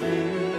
Father.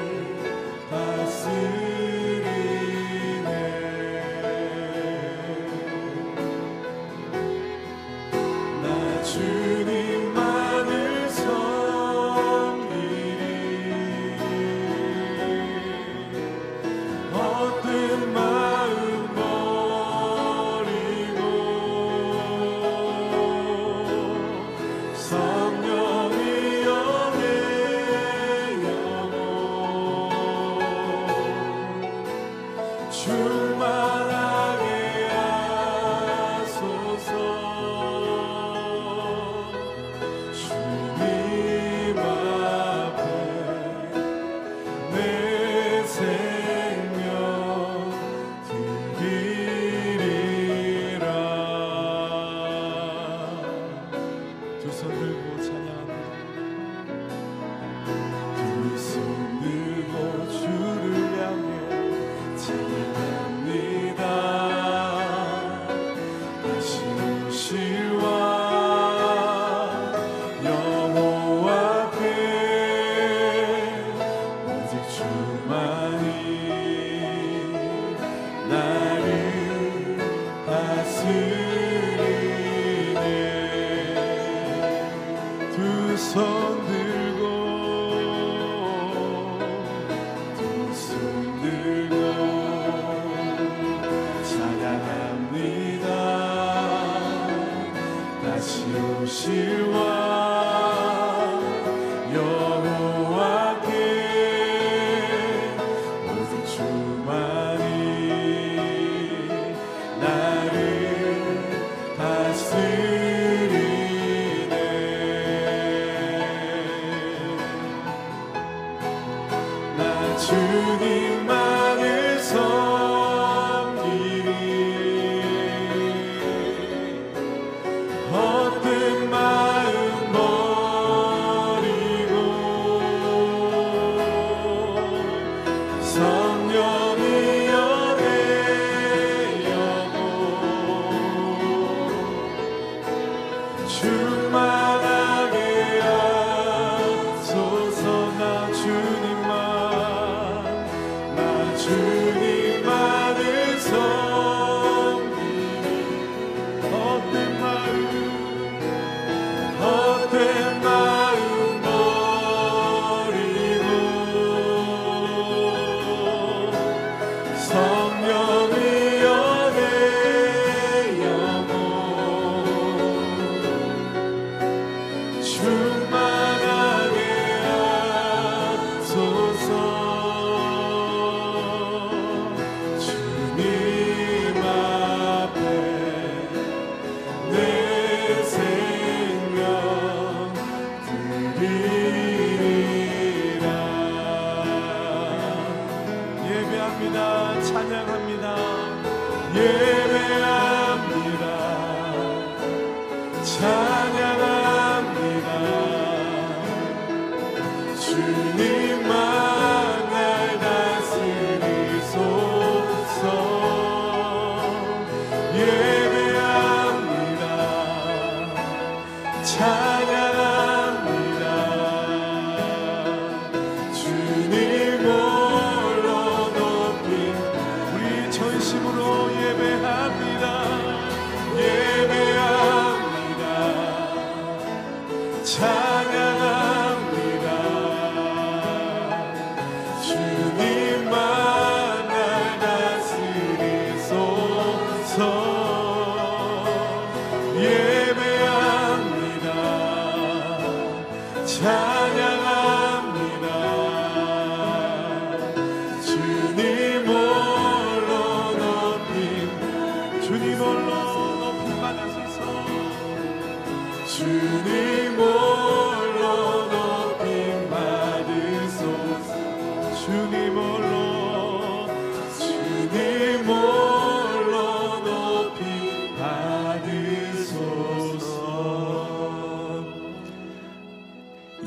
是你吗？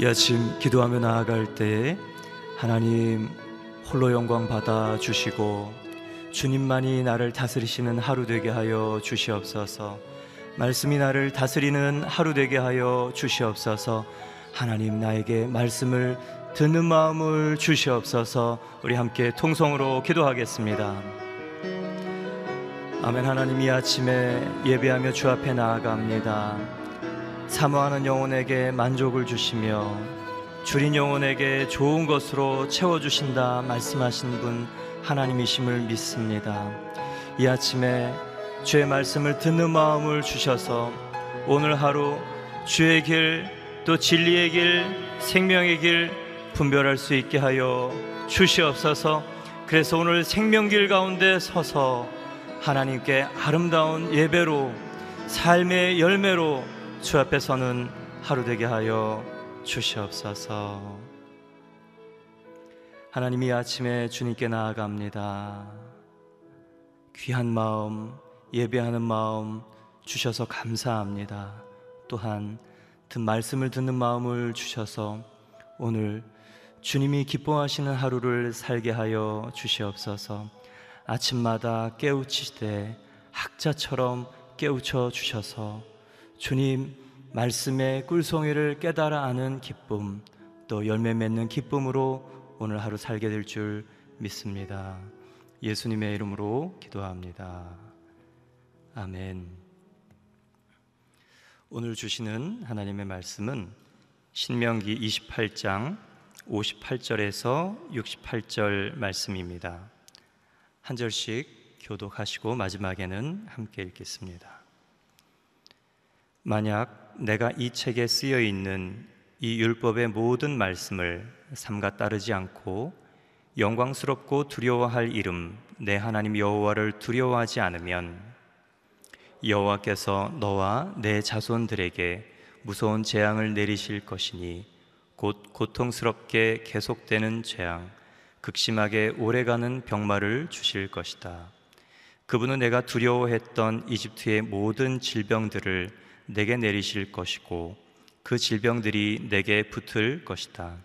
이 아침 기도하며 나아갈 때에 하나님 홀로 영광 받아 주시고 주님만이 나를 다스리시는 하루 되게 하여 주시옵소서. 말씀이 나를 다스리는 하루 되게 하여 주시옵소서. 하나님 나에게 말씀을 듣는 마음을 주시옵소서. 우리 함께 통성으로 기도하겠습니다. 아멘. 하나님 이 아침에 예배하며 주 앞에 나아갑니다. 사모하는 영혼에게 만족을 주시며 줄인 영혼에게 좋은 것으로 채워주신다 말씀하신 분 하나님이심을 믿습니다. 이 아침에 주의 말씀을 듣는 마음을 주셔서 오늘 하루 주의 길, 또 진리의 길, 생명의 길 분별할 수 있게 하여 주시옵소서. 그래서 오늘 생명길 가운데 서서 하나님께 아름다운 예배로 삶의 열매로 주 앞에 서는 하루 되게 하여 주시옵소서. 하나님 이 아침에 주님께 나아갑니다. 귀한 마음, 예배하는 마음 주셔서 감사합니다. 또한 듣 말씀을 듣는 마음을 주셔서 오늘 주님이 기뻐하시는 하루를 살게 하여 주시옵소서. 아침마다 깨우치되 학자처럼 깨우쳐 주셔서 주님 말씀의 꿀송이를 깨달아 아는 기쁨 또 열매 맺는 기쁨으로 오늘 하루 살게 될 줄 믿습니다. 예수님의 이름으로 기도합니다. 아멘. 오늘 주시는 하나님의 말씀은 신명기 28장 58절에서 68절 말씀입니다. 한 절씩 교독하시고 마지막에는 함께 읽겠습니다. 만약 내가 이 책에 쓰여 있는 이 율법의 모든 말씀을 삼가 따르지 않고 영광스럽고 두려워할 이름 내 하나님 여호와를 두려워하지 않으면 여호와께서 너와 내 자손들에게 무서운 재앙을 내리실 것이니 곧 고통스럽게 계속되는 재앙 극심하게 오래가는 병마를 주실 것이다. 그분은 내가 두려워했던 이집트의 모든 질병들을 내게 내리실 것이고 그 질병들이 내게 붙을 것이다.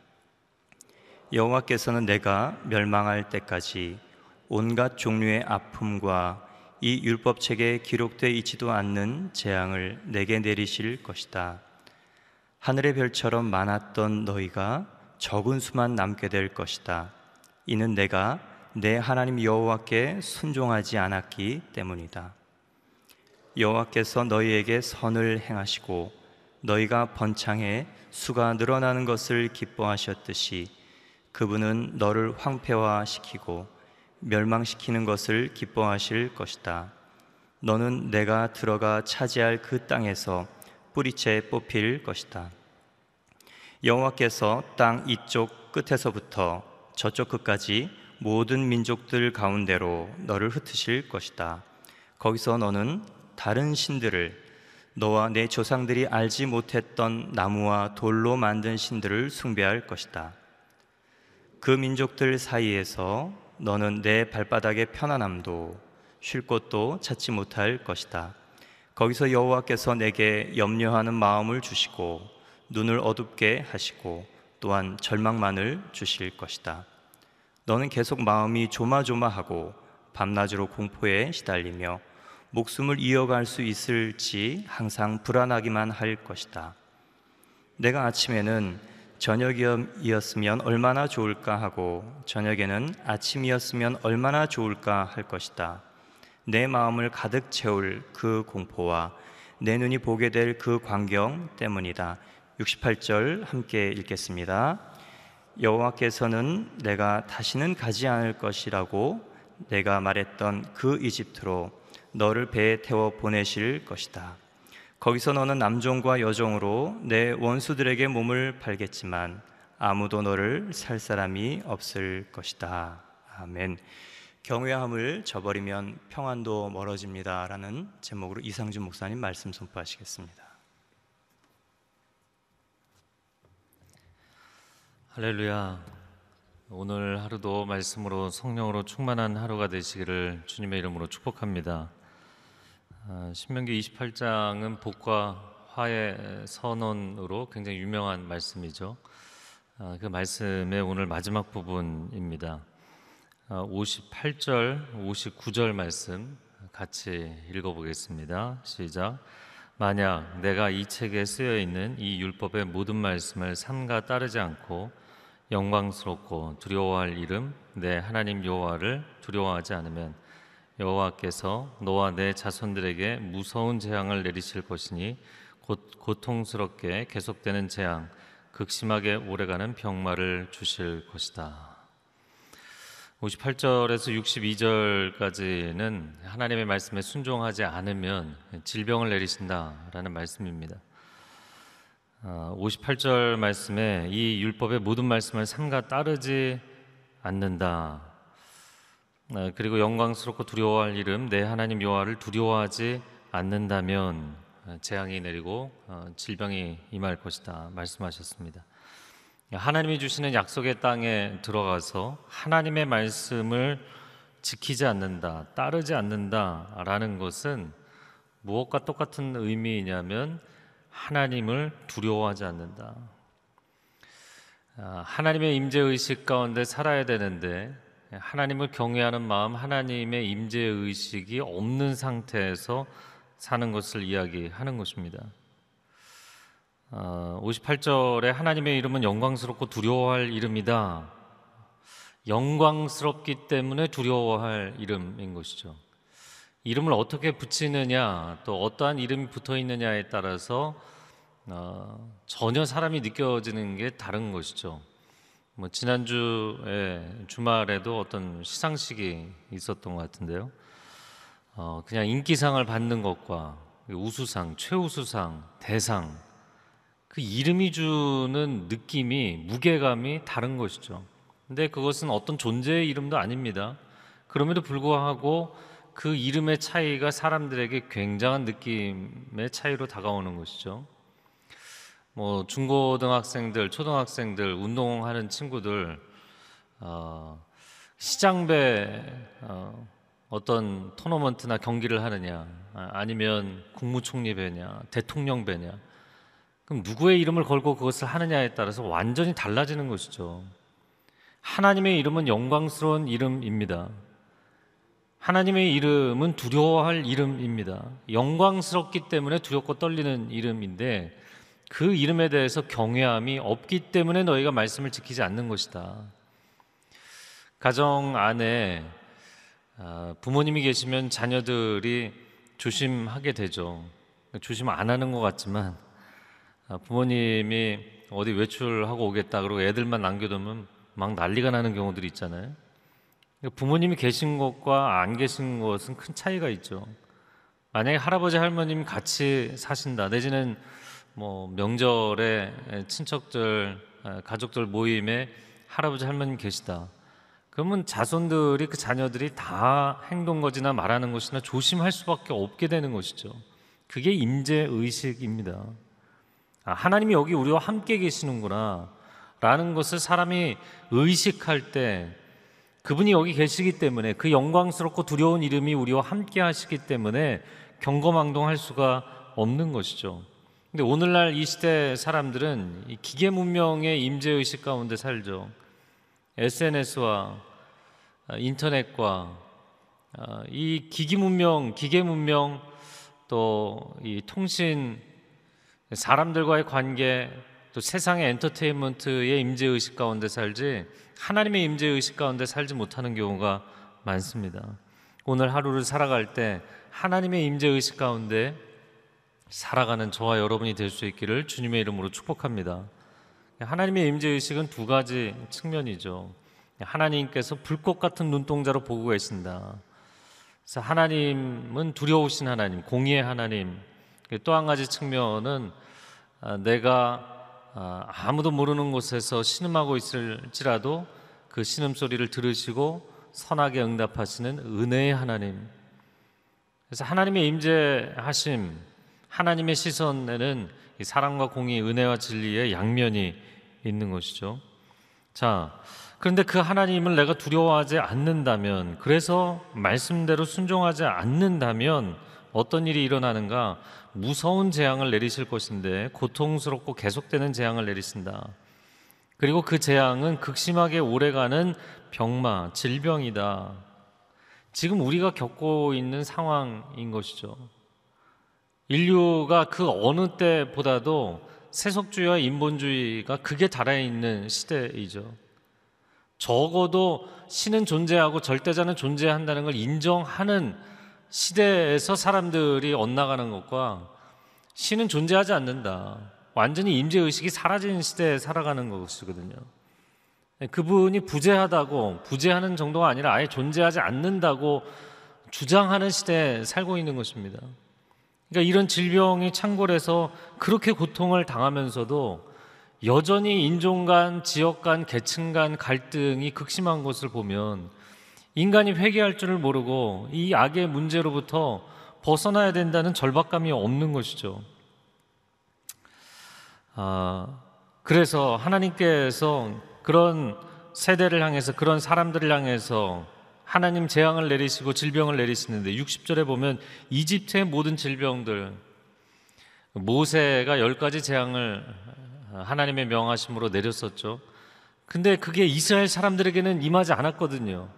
여호와께서는 내가 멸망할 때까지 온갖 종류의 아픔과 이 율법책에 기록되어 있지도 않는 재앙을 내게 내리실 것이다. 하늘의 별처럼 많았던 너희가 적은 수만 남게 될 것이다. 이는 내가 내 하나님 여호와께 순종하지 않았기 때문이다. 여호와께서 너희에게 선을 행하시고 너희가 번창해 수가 늘어나는 것을 기뻐하셨듯이 그분은 너를 황폐화시키고 멸망시키는 것을 기뻐하실 것이다. 너는 내가 들어가 차지할 그 땅에서 뿌리채 뽑힐 것이다. 여호와께서 땅 이쪽 끝에서부터 저쪽 끝까지 모든 민족들 가운데로 너를 흩으실 것이다. 거기서 너는 다른 신들을 너와 내 조상들이 알지 못했던 나무와 돌로 만든 신들을 숭배할 것이다. 그 민족들 사이에서 너는 내 발바닥의 편안함도 쉴 곳도 찾지 못할 것이다. 거기서 여호와께서 내게 염려하는 마음을 주시고 눈을 어둡게 하시고 또한 절망만을 주실 것이다. 너는 계속 마음이 조마조마하고 밤낮으로 공포에 시달리며 목숨을 이어갈 수 있을지 항상 불안하기만 할 것이다. 내가 아침에는 저녁이었으면 얼마나 좋을까 하고 저녁에는 아침이었으면 얼마나 좋을까 할 것이다. 내 마음을 가득 채울 그 공포와 내 눈이 보게 될 그 광경 때문이다. 68절 함께 읽겠습니다. 여호와께서는 내가 다시는 가지 않을 것이라고 내가 말했던 그 이집트로 너를 배에 태워 보내실 것이다. 거기서 너는 남종과 여종으로 내 원수들에게 몸을 팔겠지만 아무도 너를 살 사람이 없을 것이다. 아멘. 경외함을 저버리면 평안도 멀어집니다라는 제목으로 이상준 목사님 말씀 선포하시겠습니다. 할렐루야. 오늘 하루도 말씀으로 성령으로 충만한 하루가 되시기를 주님의 이름으로 축복합니다. 아, 신명기 28장은 복과 화의 선언으로 굉장히 유명한 말씀이죠. 아, 그 말씀의 오늘 마지막 부분입니다. 58절, 아, 59절 말씀 같이 읽어보겠습니다. 시작. 만약 내가 이 책에 쓰여 있는 이 율법의 모든 말씀을 삼가 따르지 않고 영광스럽고 두려워할 이름 내 하나님 여호와를 두려워하지 않으면 여호와께서 너와 내 자손들에게 무서운 재앙을 내리실 것이니 곧 고통스럽게 계속되는 재앙, 극심하게 오래가는 병마를 주실 것이다. 58절에서 62절까지는 하나님의 말씀에 순종하지 않으면 질병을 내리신다라는 말씀입니다. 58절 아, 말씀에 이 율법의 모든 말씀을 삼가 따르지 않는다. 네, 그리고 영광스럽고 두려워할 이름 내 하나님 여호와를 두려워하지 않는다면 재앙이 내리고 어, 질병이 임할 것이다 말씀하셨습니다. 하나님이 주시는 약속의 땅에 들어가서 하나님의 말씀을 지키지 않는다, 따르지 않는다라는 것은 무엇과 똑같은 의미이냐면 하나님을 두려워하지 않는다. 아, 하나님의 임재 의식 가운데 살아야 되는데 하나님을 경외하는 마음, 하나님의 임재 의식이 없는 상태에서 사는 것을 이야기하는 것입니다. 58절에 어, 하나님의 이름은 영광스럽고 두려워할 이름이다. 영광스럽기 때문에 두려워할 이름인 것이죠. 이름을 어떻게 붙이느냐, 또 어떠한 이름이 붙어 있느냐에 따라서 어, 전혀 사람이 느껴지는 게 다른 것이죠. 뭐 지난주에 주말에도 어떤 시상식이 있었던 것 같은데요. 어, 그냥 인기상을 받는 것과 우수상, 최우수상, 대상 그 이름이 주는 느낌이 무게감이 다른 것이죠. 근데 그것은 어떤 존재의 이름도 아닙니다. 그럼에도 불구하고 그 이름의 차이가 사람들에게 굉장한 느낌의 차이로 다가오는 것이죠. 뭐 중고등학생들, 초등학생들, 운동하는 친구들 어, 시장배 어, 어떤 토너먼트나 경기를 하느냐, 아, 아니면 국무총리 배냐, 대통령 배냐, 그럼 누구의 이름을 걸고 그것을 하느냐에 따라서 완전히 달라지는 것이죠. 하나님의 이름은 영광스러운 이름입니다. 하나님의 이름은 두려워할 이름입니다. 영광스럽기 때문에 두렵고 떨리는 이름인데 그 이름에 대해서 경외함이 없기 때문에 너희가 말씀을 지키지 않는 것이다. 가정 안에 아, 부모님이 계시면 자녀들이 조심하게 되죠. 조심 안 하는 것 같지만 아, 부모님이 어디 외출하고 오겠다 그러고 애들만 남겨두면 막 난리가 나는 경우들이 있잖아요. 부모님이 계신 것과 안 계신 것은 큰 차이가 있죠. 만약에 할아버지 할머님 같이 사신다 내지는 뭐 명절에 친척들 아, 가족들 모임에 할아버지 할머님 계시다. 그러면 자손들이 그 자녀들이 다 행동 것이나 말하는 것이나 조심할 수밖에 없게 되는 것이죠. 그게 임재 의식입니다. 아, 하나님이 여기 우리와 함께 계시는구나 라는 것을 사람이 의식할 때 그분이 여기 계시기 때문에 그 영광스럽고 두려운 이름이 우리와 함께 하시기 때문에 경거망동할 수가 없는 것이죠. 근데 오늘날 이 시대 사람들은 이 기계 문명의 임재 의식 가운데 살죠. SNS와 인터넷과 어, 이 기기 문명, 기계 문명 또 이 통신 사람들과의 관계 또 세상의 엔터테인먼트의 임재 의식 가운데 살지 하나님의 임재 의식 가운데 살지 못하는 경우가 많습니다. 오늘 하루를 살아갈 때 하나님의 임재 의식 가운데 살아가는 저와 여러분이 될 수 있기를 주님의 이름으로 축복합니다. 하나님의 임재 의식은 두 가지 측면이죠. 하나님께서 불꽃 같은 눈동자로 보고 계신다. 그래서 하나님은 두려우신 하나님, 공의의 하나님. 또 한 가지 측면은 아, 내가 아, 아무도 모르는 곳에서 신음하고 있을지라도 그 신음 소리를 들으시고 선하게 응답하시는 은혜의 하나님. 그래서 하나님의 임재하심, 하나님의 시선에는 사랑과 공의, 은혜와 진리의 양면이 있는 것이죠. 자, 그런데 그 하나님을 내가 두려워하지 않는다면, 그래서 말씀대로 순종하지 않는다면 어떤 일이 일어나는가? 무서운 재앙을 내리실 것인데 고통스럽고 계속되는 재앙을 내리신다. 그리고 그 재앙은 극심하게 오래가는 병마, 질병이다. 지금 우리가 겪고 있는 상황인 것이죠. 인류가 그 어느 때보다도 세속주의와 인본주의가 극에 달해 있는 시대이죠. 적어도 신은 존재하고 절대자는 존재한다는 걸 인정하는 시대에서 사람들이 엇나가는 것과 신은 존재하지 않는다. 완전히 임재 의식이 사라진 시대에 살아가는 것이거든요. 그분이 부재하다고 부재하는 정도가 아니라 아예 존재하지 않는다고 주장하는 시대에 살고 있는 것입니다. 그러니까 이런 질병이 창궐해서 그렇게 고통을 당하면서도 여전히 인종 간, 지역 간, 계층 간 갈등이 극심한 것을 보면 인간이 회개할 줄을 모르고 이 악의 문제로부터 벗어나야 된다는 절박감이 없는 것이죠. 아, 그래서 하나님께서 그런 세대를 향해서 그런 사람들을 향해서 하나님 재앙을 내리시고 질병을 내리시는데 60절에 보면 이집트의 모든 질병들 모세가 열 가지 재앙을 하나님의 명하심으로 내렸었죠. 근데 그게 이스라엘 사람들에게는 임하지 않았거든요.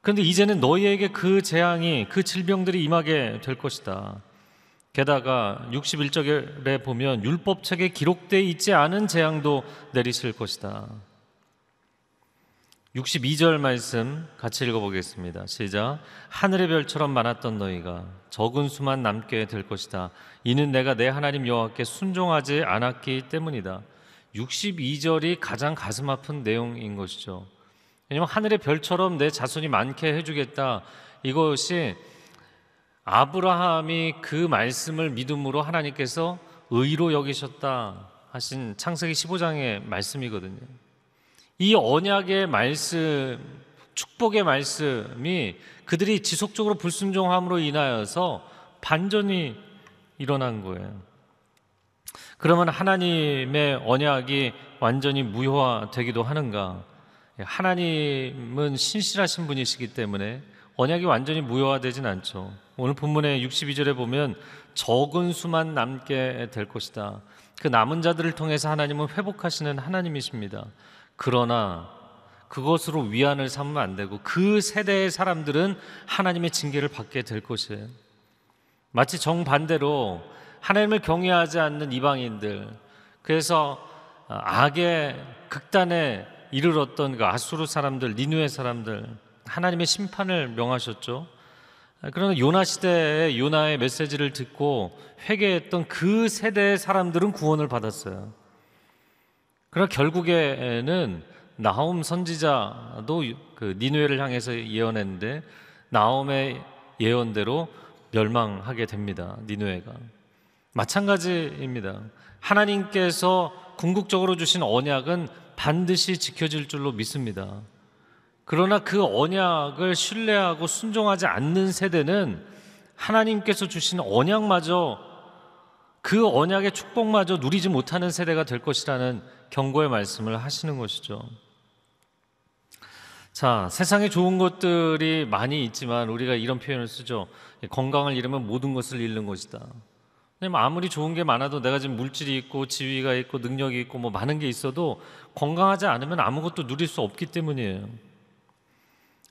그런데 이제는 너희에게 그 재앙이 그 질병들이 임하게 될 것이다. 게다가 61절에 보면 율법책에 기록되어 있지 않은 재앙도 내리실 것이다. 62절 말씀 같이 읽어보겠습니다. 시작. 하늘의 별처럼 많았던 너희가 적은 수만 남게 될 것이다. 이는 내가 내 하나님 여호와께 순종하지 않았기 때문이다. 62절이 가장 가슴 아픈 내용인 것이죠. 왜냐하면 하늘의 별처럼 내 자손이 많게 해주겠다. 이것이 아브라함이 그 말씀을 믿음으로 하나님께서 의로 여기셨다 하신 창세기 15장의 말씀이거든요. 이 언약의 말씀, 축복의 말씀이 그들이 지속적으로 불순종함으로 인하여서 반전이 일어난 거예요. 그러면 하나님의 언약이 완전히 무효화되기도 하는가? 하나님은 신실하신 분이시기 때문에 언약이 완전히 무효화되진 않죠. 오늘 본문의 62절에 보면 적은 수만 남게 될 것이다. 그 남은 자들을 통해서 하나님은 회복하시는 하나님이십니다. 그러나 그것으로 위안을 삼으면 안 되고 그 세대의 사람들은 하나님의 징계를 받게 될 것이에요. 마치 정반대로 하나님을 경외하지 않는 이방인들 그래서 악의 극단에 이르렀던 그 아수르 사람들, 니누의 사람들 하나님의 심판을 명하셨죠. 그러나 요나 시대에 요나의 메시지를 듣고 회개했던 그 세대의 사람들은 구원을 받았어요. 그러나 결국에는 나홈 선지자도 그 니누에를 향해서 예언했는데 나홈의 예언대로 멸망하게 됩니다. 니누에가 마찬가지입니다. 하나님께서 궁극적으로 주신 언약은 반드시 지켜질 줄로 믿습니다. 그러나 그 언약을 신뢰하고 순종하지 않는 세대는 하나님께서 주신 언약마저 그 언약의 축복마저 누리지 못하는 세대가 될 것이라는 경고의 말씀을 하시는 것이죠. 자, 세상에 좋은 것들이 많이 있지만 우리가 이런 표현을 쓰죠. 건강을 잃으면 모든 것을 잃는 것이다. 아무리 좋은 게 많아도 내가 지금 물질이 있고 지위가 있고 능력이 있고 뭐 많은 게 있어도 건강하지 않으면 아무것도 누릴 수 없기 때문이에요.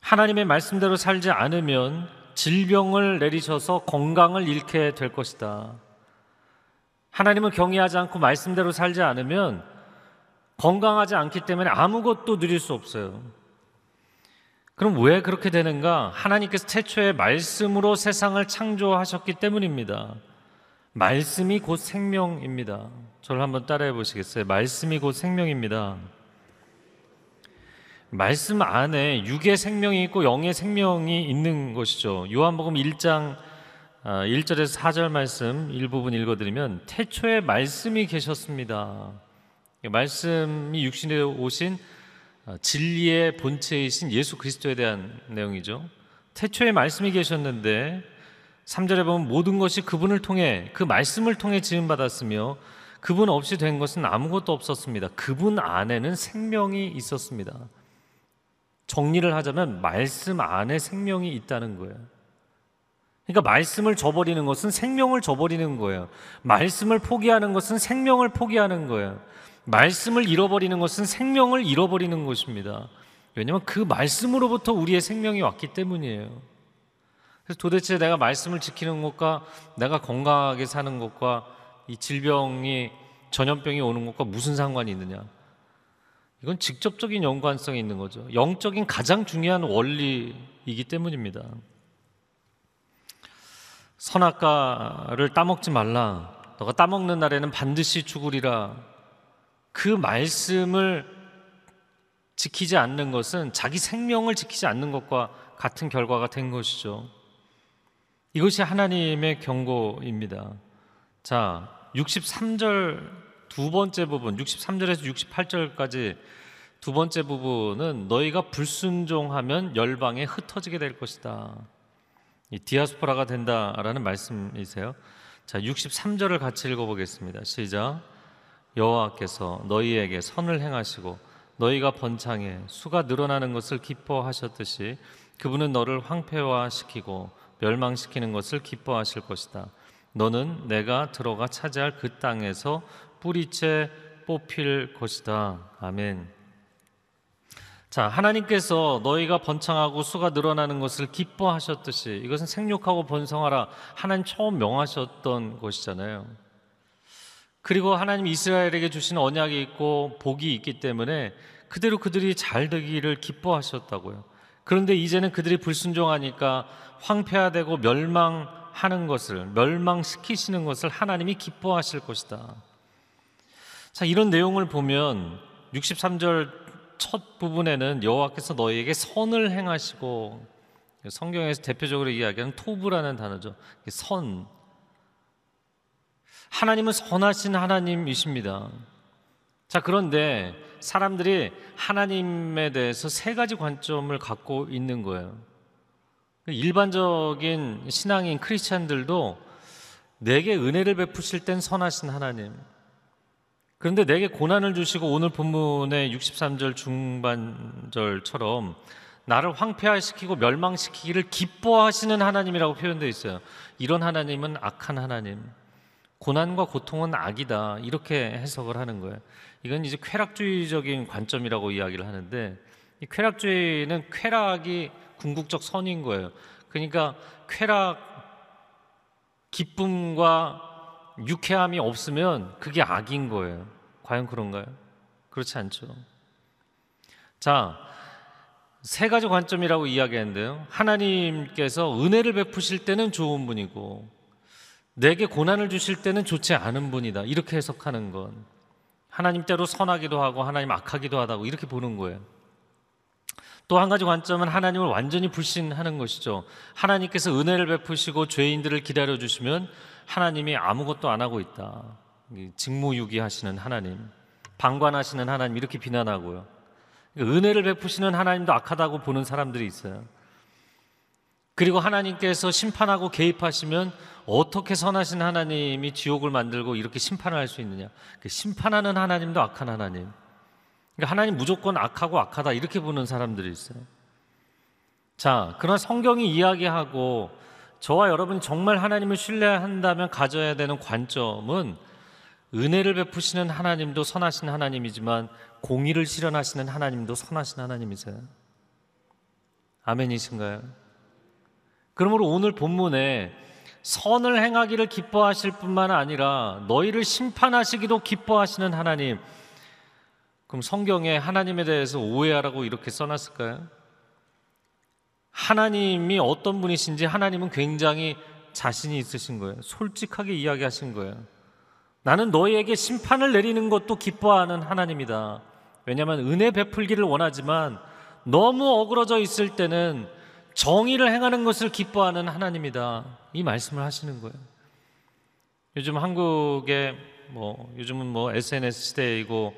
하나님의 말씀대로 살지 않으면 질병을 내리셔서 건강을 잃게 될 것이다. 하나님을 경외하지 않고 말씀대로 살지 않으면 건강하지 않기 때문에 아무것도 누릴 수 없어요. 그럼 왜 그렇게 되는가? 하나님께서 태초에 말씀으로 세상을 창조하셨기 때문입니다. 말씀이 곧 생명입니다. 저를 한번 따라해 보시겠어요? 말씀이 곧 생명입니다. 말씀 안에 육의 생명이 있고 영의 생명이 있는 것이죠. 요한복음 1장 1절에서 아, 4절 말씀 일부분 읽어드리면 태초에 말씀이 계셨습니다. 말씀이 육신에 오신 아, 진리의 본체이신 예수 그리스도에 대한 내용이죠. 태초에 말씀이 계셨는데 3절에 보면 모든 것이 그분을 통해 그 말씀을 통해 지음 받았으며 그분 없이 된 것은 아무것도 없었습니다. 그분 안에는 생명이 있었습니다. 정리를 하자면 말씀 안에 생명이 있다는 거예요. 그러니까 말씀을 저버리는 것은 생명을 저버리는 거예요. 말씀을 포기하는 것은 생명을 포기하는 거예요. 말씀을 잃어버리는 것은 생명을 잃어버리는 것입니다. 왜냐하면 그 말씀으로부터 우리의 생명이 왔기 때문이에요. 그래서 도대체 내가 말씀을 지키는 것과 내가 건강하게 사는 것과 이 질병이 전염병이 오는 것과 무슨 상관이 있느냐? 이건 직접적인 연관성이 있는 거죠. 영적인 가장 중요한 원리이기 때문입니다. 선악과를 따먹지 말라. 너가 따먹는 날에는 반드시 죽으리라. 그 말씀을 지키지 않는 것은 자기 생명을 지키지 않는 것과 같은 결과가 된 것이죠. 이것이 하나님의 경고입니다. 자, 63절 두 번째 부분 63절에서 68절까지 두 번째 부분은 너희가 불순종하면 열방에 흩어지게 될 것이다. 이 디아스포라가 된다라는 말씀이세요. 자, 63절을 같이 읽어 보겠습니다. 시작. 여호와께서 너희에게 선을 행하시고 너희가 번창해 수가 늘어나는 것을 기뻐하셨듯이 그분은 너를 황폐화시키고 멸망시키는 것을 기뻐하실 것이다. 너는 내가 들어가 차지할 그 땅에서 뿌리째 뽑힐 것이다. 아멘. 자, 하나님께서 너희가 번창하고 수가 늘어나는 것을 기뻐하셨듯이 이것은 생육하고 번성하라 하나님 처음 명하셨던 것이잖아요. 그리고 하나님 이스라엘에게 주신 언약이 있고 복이 있기 때문에 그대로 그들이 잘 되기를 기뻐하셨다고요. 그런데 이제는 그들이 불순종하니까 황폐화되고 멸망하는 것을 멸망시키시는 것을 하나님이 기뻐하실 것이다. 자, 이런 내용을 보면 63절 첫 부분에는 여호와께서 너희에게 선을 행하시고 성경에서 대표적으로 이야기하는 토부라는 단어죠. 선. 하나님은 선하신 하나님이십니다. 자, 그런데 사람들이 하나님에 대해서 세 가지 관점을 갖고 있는 거예요. 일반적인 신앙인 크리스찬들도 내게 은혜를 베푸실 땐 선하신 하나님. 그런데 내게 고난을 주시고 오늘 본문의 63절 중반절처럼 나를 황폐화시키고 멸망시키기를 기뻐하시는 하나님이라고 표현되어 있어요. 이런 하나님은 악한 하나님. 고난과 고통은 악이다. 이렇게 해석을 하는 거예요. 이건 이제 쾌락주의적인 관점이라고 이야기를 하는데 이 쾌락주의는 쾌락이 궁극적 선인 거예요. 그러니까 쾌락 기쁨과 유쾌함이 없으면 그게 악인 거예요. 과연 그런가요? 그렇지 않죠. 자, 세 가지 관점이라고 이야기했는데요. 하나님께서 은혜를 베푸실 때는 좋은 분이고, 내게 고난을 주실 때는 좋지 않은 분이다. 이렇게 해석하는 건 하나님 때로 선하기도 하고 하나님 악하기도 하다고 이렇게 보는 거예요. 또 한 가지 관점은 하나님을 완전히 불신하는 것이죠. 하나님께서 은혜를 베푸시고 죄인들을 기다려 주시면 하나님이 아무것도 안 하고 있다. 직무유기하시는 하나님, 방관하시는 하나님 이렇게 비난하고요. 그러니까 은혜를 베푸시는 하나님도 악하다고 보는 사람들이 있어요. 그리고 하나님께서 심판하고 개입하시면 어떻게 선하신 하나님이 지옥을 만들고 이렇게 심판을 할 수 있느냐? 그 심판하는 하나님도 악한 하나님. 그러니까 하나님 무조건 악하고 악하다 이렇게 보는 사람들이 있어요. 자, 그러나 성경이 이야기하고 저와 여러분이 정말 하나님을 신뢰한다면 가져야 되는 관점은 은혜를 베푸시는 하나님도 선하신 하나님이지만 공의를 실현하시는 하나님도 선하신 하나님이세요. 아멘이신가요? 그러므로 오늘 본문에 선을 행하기를 기뻐하실 뿐만 아니라 너희를 심판하시기도 기뻐하시는 하나님. 그럼 성경에 하나님에 대해서 오해하라고 이렇게 써놨을까요? 하나님이 어떤 분이신지 하나님은 굉장히 자신이 있으신 거예요. 솔직하게 이야기하신 거예요. 나는 너희에게 심판을 내리는 것도 기뻐하는 하나님이다. 왜냐하면 은혜 베풀기를 원하지만 너무 어그러져 있을 때는 정의를 행하는 것을 기뻐하는 하나님이다. 이 말씀을 하시는 거예요. 요즘 한국에 뭐 요즘은 뭐 SNS 시대이고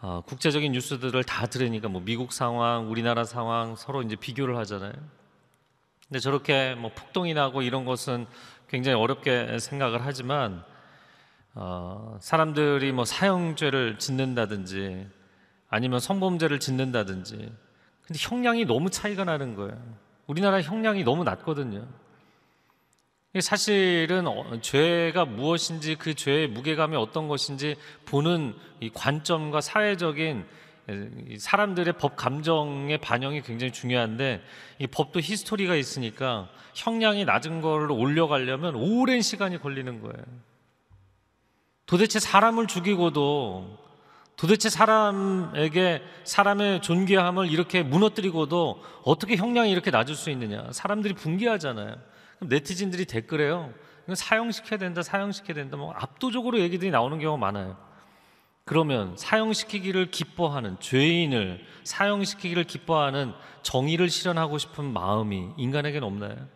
어, 국제적인 뉴스들을 다 들으니까 뭐 미국 상황, 우리나라 상황 서로 이제 비교를 하잖아요. 근데 저렇게 뭐 폭동이 나고 이런 것은 굉장히 어렵게 생각을 하지만 어, 사람들이 뭐 사형죄를 짓는다든지 아니면 성범죄를 짓는다든지 근데 형량이 너무 차이가 나는 거예요. 우리나라 형량이 너무 낮거든요. 사실은 어, 죄가 무엇인지 그 죄의 무게감이 어떤 것인지 보는 이 관점과 사회적인 사람들의 법 감정의 반영이 굉장히 중요한데 이 법도 히스토리가 있으니까 형량이 낮은 거를 올려가려면 오랜 시간이 걸리는 거예요. 도대체 사람을 죽이고도 도대체 사람에게 사람의 존귀함을 이렇게 무너뜨리고도 어떻게 형량이 이렇게 낮을 수 있느냐? 사람들이 분개하잖아요. 그럼 네티즌들이 댓글에요. 사형시켜야 된다, 사형시켜야 된다. 뭐 압도적으로 얘기들이 나오는 경우가 많아요. 그러면 사형시키기를 기뻐하는 죄인을 사형시키기를 기뻐하는 정의를 실현하고 싶은 마음이 인간에게는 없나요?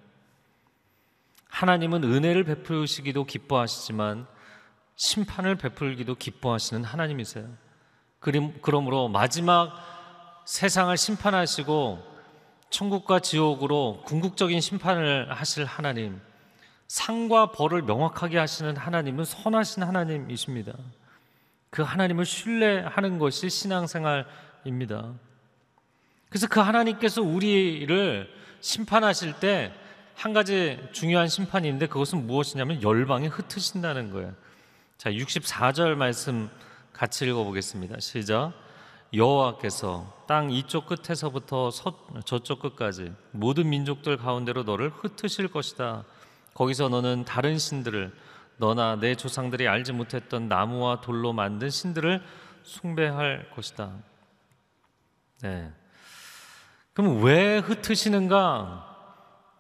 하나님은 은혜를 베푸시기도 기뻐하시지만 심판을 베풀기도 기뻐하시는 하나님이세요. 그러므로 마지막 세상을 심판하시고 천국과 지옥으로 궁극적인 심판을 하실 하나님, 상과 벌을 명확하게 하시는 하나님은 선하신 하나님이십니다. 그 하나님을 신뢰하는 것이 신앙생활입니다. 그래서 그 하나님께서 우리를 심판하실 때 한 가지 중요한 심판이 있는데 그것은 무엇이냐면 열방에 흩으신다는 거예요. 자, 64절 말씀 같이 읽어보겠습니다. 시작. 여호와께서 땅 이쪽 끝에서부터 서, 저쪽 끝까지 모든 민족들 가운데로 너를 흩으실 것이다. 거기서 너는 다른 신들을 너나 내 조상들이 알지 못했던 나무와 돌로 만든 신들을 숭배할 것이다. 네. 그럼 왜 흩으시는가?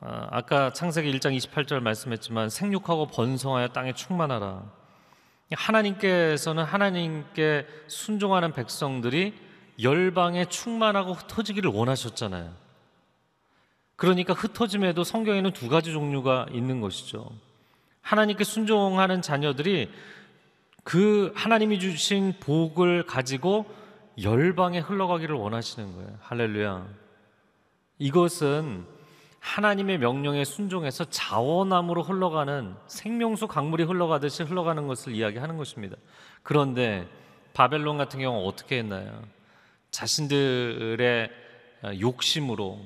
아, 아까 창세기 1장 28절 말씀했지만 생육하고 번성하여 땅에 충만하라. 하나님께서는 하나님께 순종하는 백성들이 열방에 충만하고 흩어지기를 원하셨잖아요. 그러니까 흩어짐에도 성경에는 두 가지 종류가 있는 것이죠. 하나님께 순종하는 자녀들이 그 하나님이 주신 복을 가지고 열방에 흘러가기를 원하시는 거예요. 할렐루야. 이것은 하나님의 명령에 순종해서 자원함으로 흘러가는 생명수 강물이 흘러가듯이 흘러가는 것을 이야기하는 것입니다. 그런데 바벨론 같은 경우 어떻게 했나요? 자신들의 욕심으로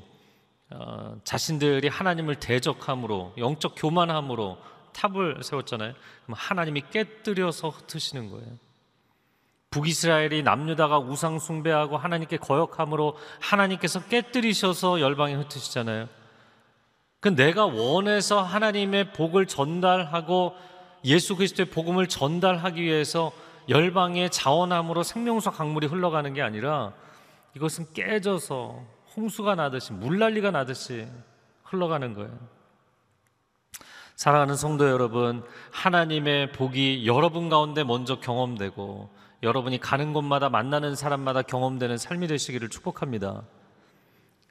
어, 자신들이 하나님을 대적함으로 영적 교만함으로 탑을 세웠잖아요. 그럼 하나님이 깨뜨려서 흩으시는 거예요. 북이스라엘이 남유다가 우상 숭배하고 하나님께 거역함으로 하나님께서 깨뜨리셔서 열방에 흩으시잖아요. 그 내가 원해서 하나님의 복을 전달하고 예수 그리스도의 복음을 전달하기 위해서 열방의 자원함으로 생명수 강물이 흘러가는 게 아니라 이것은 깨져서 홍수가 나듯이 물난리가 나듯이 흘러가는 거예요. 사랑하는 성도 여러분, 하나님의 복이 여러분 가운데 먼저 경험되고 여러분이 가는 곳마다 만나는 사람마다 경험되는 삶이 되시기를 축복합니다.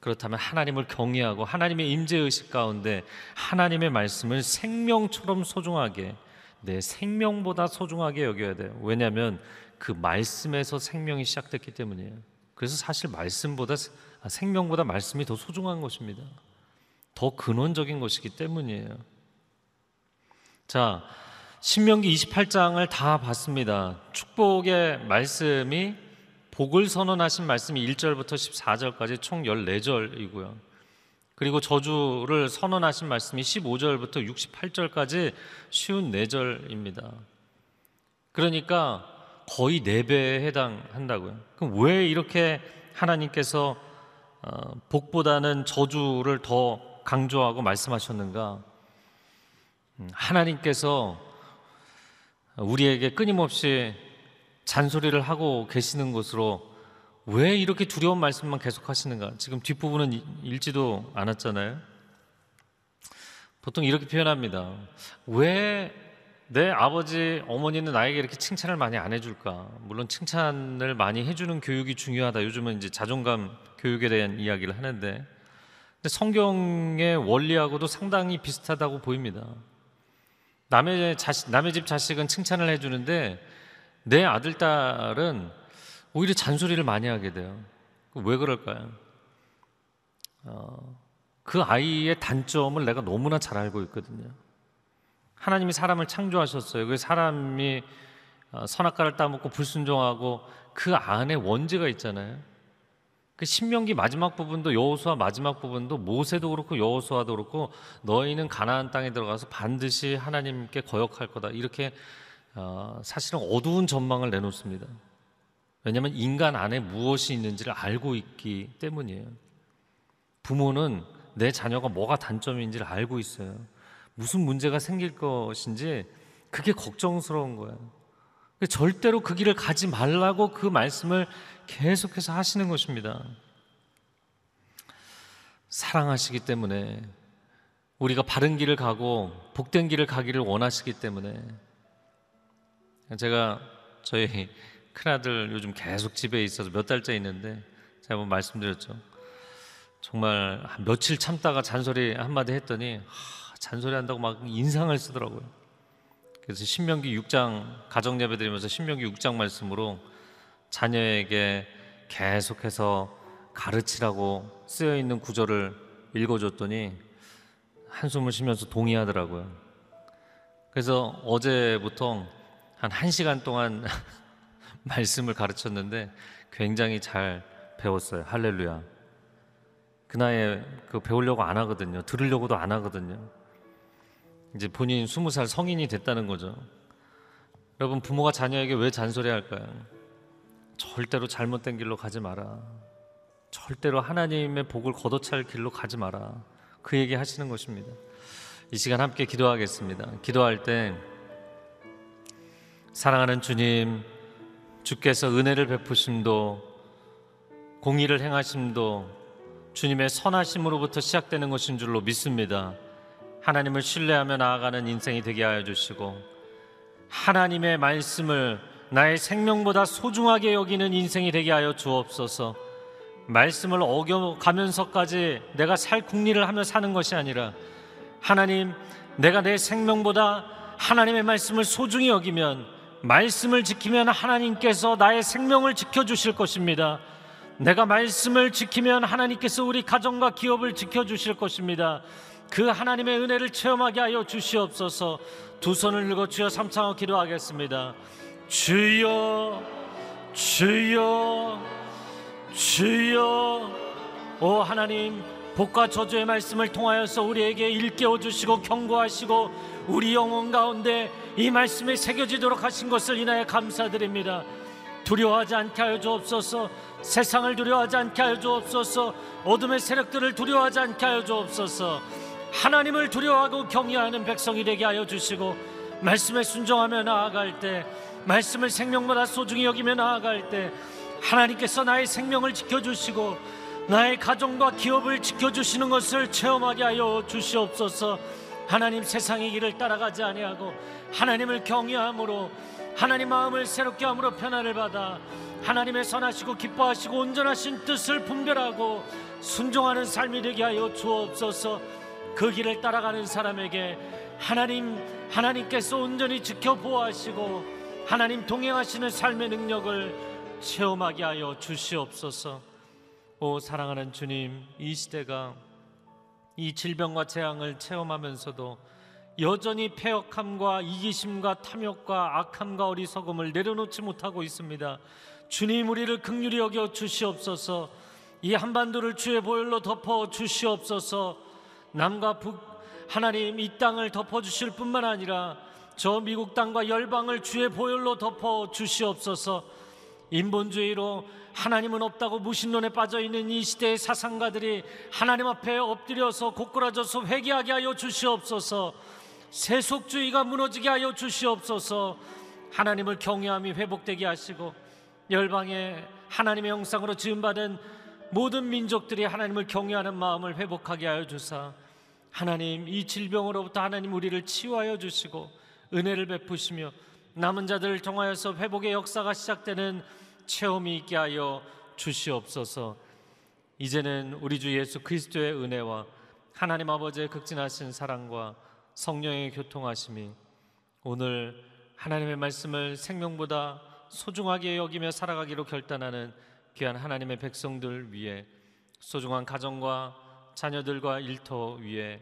그렇다면 하나님을 경외하고 하나님의 임재 의식 가운데 하나님의 말씀을 생명처럼 소중하게 내 생명보다 소중하게 여겨야 돼요. 왜냐하면 그 말씀에서 생명이 시작됐기 때문이에요. 그래서 사실 말씀보다 아, 생명보다 말씀이 더 소중한 것입니다. 더 근원적인 것이기 때문이에요. 자, 신명기 28장을 다 봤습니다. 축복의 말씀이 복을 선언하신 말씀이 1절부터 14절까지 총 14절이고요. 그리고 저주를 선언하신 말씀이 15절부터 68절까지 쉬운 4절입니다. 그러니까 거의 4배에 해당한다고요. 그럼 왜 이렇게 하나님께서 어, 복보다는 저주를 더 강조하고 말씀하셨는가? 음, 하나님께서 우리에게 끊임없이 잔소리를 하고 계시는 것으로 왜 이렇게 두려운 말씀만 계속 하시는가? 지금 뒷부분은 읽지도 않았잖아요. 보통 이렇게 표현합니다. 왜 내 아버지, 어머니는 나에게 이렇게 칭찬을 많이 안 해줄까? 물론 칭찬을 많이 해주는 교육이 중요하다. 요즘은 이제 자존감 교육에 대한 이야기를 하는데, 성경의 원리하고도 상당히 비슷하다고 보입니다. 남의 자식, 남의 집 자식은 칭찬을 해주는데 내 아들 딸은 오히려 잔소리를 많이 하게 돼요. 왜 그럴까요? 어, 그 아이의 단점을 내가 너무나 잘 알고 있거든요. 하나님이 사람을 창조하셨어요. 그 사람이 어, 선악과를 따먹고 불순종하고 그 안에 원죄가 있잖아요. 그 신명기 마지막 부분도 여호수아 마지막 부분도 모세도 그렇고 여호수아도 그렇고 너희는 가나안 땅에 들어가서 반드시 하나님께 거역할 거다 이렇게 어, 사실은 어두운 전망을 내놓습니다. 왜냐하면 인간 안에 무엇이 있는지를 알고 있기 때문이에요. 부모는 내 자녀가 뭐가 단점인지를 알고 있어요. 무슨 문제가 생길 것인지 그게 걱정스러운 거예요. 절대로 그 길을 가지 말라고 그 말씀을 계속해서 하시는 것입니다. 사랑하시기 때문에 우리가 바른 길을 가고 복된 길을 가기를 원하시기 때문에 제가 저희 큰아들 요즘 계속 집에 있어서 몇 달째 있는데 제가 한번 말씀드렸죠. 정말 며칠 참다가 잔소리 한마디 했더니 하, 잔소리 한다고 막 인상을 쓰더라고요. 그래서 신명기 6장 가정 예배 드리면서 신명기 6장 말씀으로 자녀에게 계속해서 가르치라고 쓰여 있는 구절을 읽어줬더니 한숨을 쉬면서 동의하더라고요. 그래서 어제부터 한 1시간 동안 말씀을 가르쳤는데 굉장히 잘 배웠어요. 할렐루야. 그 나이에 그 배우려고 안 하거든요. 들으려고도 안 하거든요. 이제 본인 스무 살 성인이 됐다는 거죠. 여러분 부모가 자녀에게 왜 잔소리할까요? 절대로 잘못된 길로 가지 마라. 절대로 하나님의 복을 걷어찰 길로 가지 마라. 그 얘기 하시는 것입니다. 이 시간 함께 기도하겠습니다. 기도할 때 사랑하는 주님, 주께서 은혜를 베푸심도 공의를 행하심도 주님의 선하심으로부터 시작되는 것인 줄로 믿습니다. 하나님을 신뢰하며 나아가는 인생이 되게 하여 주시고 하나님의 말씀을 나의 생명보다 소중하게 여기는 인생이 되게 하여 주옵소서. 말씀을 어겨가면서까지 내가 살 궁리를 하며 사는 것이 아니라 하나님 내가 내 생명보다 하나님의 말씀을 소중히 여기면 말씀을 지키면 하나님께서 나의 생명을 지켜주실 것입니다. 내가 말씀을 지키면 하나님께서 우리 가정과 기업을 지켜주실 것입니다. 그 하나님의 은혜를 체험하게 하여 주시옵소서 두 손을 들고 주여 삼창하고 기도하겠습니다. 주여 주여 주여 오 하나님 복과 저주의 말씀을 통하여서 우리에게 일깨워 주시고 경고하시고 우리 영혼 가운데 이 말씀에 새겨지도록 하신 것을 인하여 감사드립니다. 두려워하지 않게 하여 주옵소서. 세상을 두려워하지 않게 하여 주옵소서. 어둠의 세력들을 두려워하지 않게 하여 주옵소서. 하나님을 두려워하고 경외하는 백성이 되게 하여 주시고 말씀에 순종하며 나아갈 때 말씀을 생명보다 소중히 여기며 나아갈 때 하나님께서 나의 생명을 지켜 주시고 나의 가정과 기업을 지켜주시는 것을 체험하게 하여 주시옵소서. 하나님 세상의 길을 따라가지 아니하고 하나님을 경외함으로 하나님 마음을 새롭게 함으로 편안을 받아 하나님의 선하시고 기뻐하시고 온전하신 뜻을 분별하고 순종하는 삶이 되게 하여 주옵소서. 그 길을 따라가는 사람에게 하나님 하나님께서 온전히 지켜 보호하시고 하나님 동행하시는 삶의 능력을 체험하게 하여 주시옵소서. 오 사랑하는 주님, 이 시대가 이 질병과 재앙을 체험하면서도 여전히 폐역함과 이기심과 탐욕과 악함과 어리석음을 내려놓지 못하고 있습니다. 주님 우리를 극률히 여겨 주시옵소서. 이 한반도를 주의 보혈로 덮어 주시옵소서. 남과 북 하나님 이 땅을 덮어 주실 뿐만 아니라 저 미국 땅과 열방을 주의 보혈로 덮어 주시옵소서. 인본주의로 하나님은 없다고 무신론에 빠져 있는 이 시대의 사상가들이 하나님 앞에 엎드려서 고꾸라져서 회개하게 하여 주시옵소서. 세속주의가 무너지게 하여 주시옵소서. 하나님을 경외함이 회복되게 하시고 열방에 하나님의 형상으로 지음 받은 모든 민족들이 하나님을 경외하는 마음을 회복하게 하여 주사 하나님 이 질병으로부터 하나님 우리를 치유하여 주시고 은혜를 베푸시며 남은 자들을 통하여서 회복의 역사가 시작되는 체험이 있게 하여 주시옵소서. 이제는 우리 주 예수 그리스도의 은혜와 하나님 아버지의 극진하신 사랑과 성령의 교통하심이 오늘 하나님의 말씀을 생명보다 소중하게 여기며 살아가기로 결단하는 귀한 하나님의 백성들 위해 소중한 가정과 자녀들과 일터 위에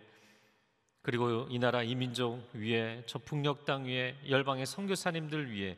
그리고 이 나라 이민족 위에 저 북녘 땅 위에 열방의 선교사님들 위해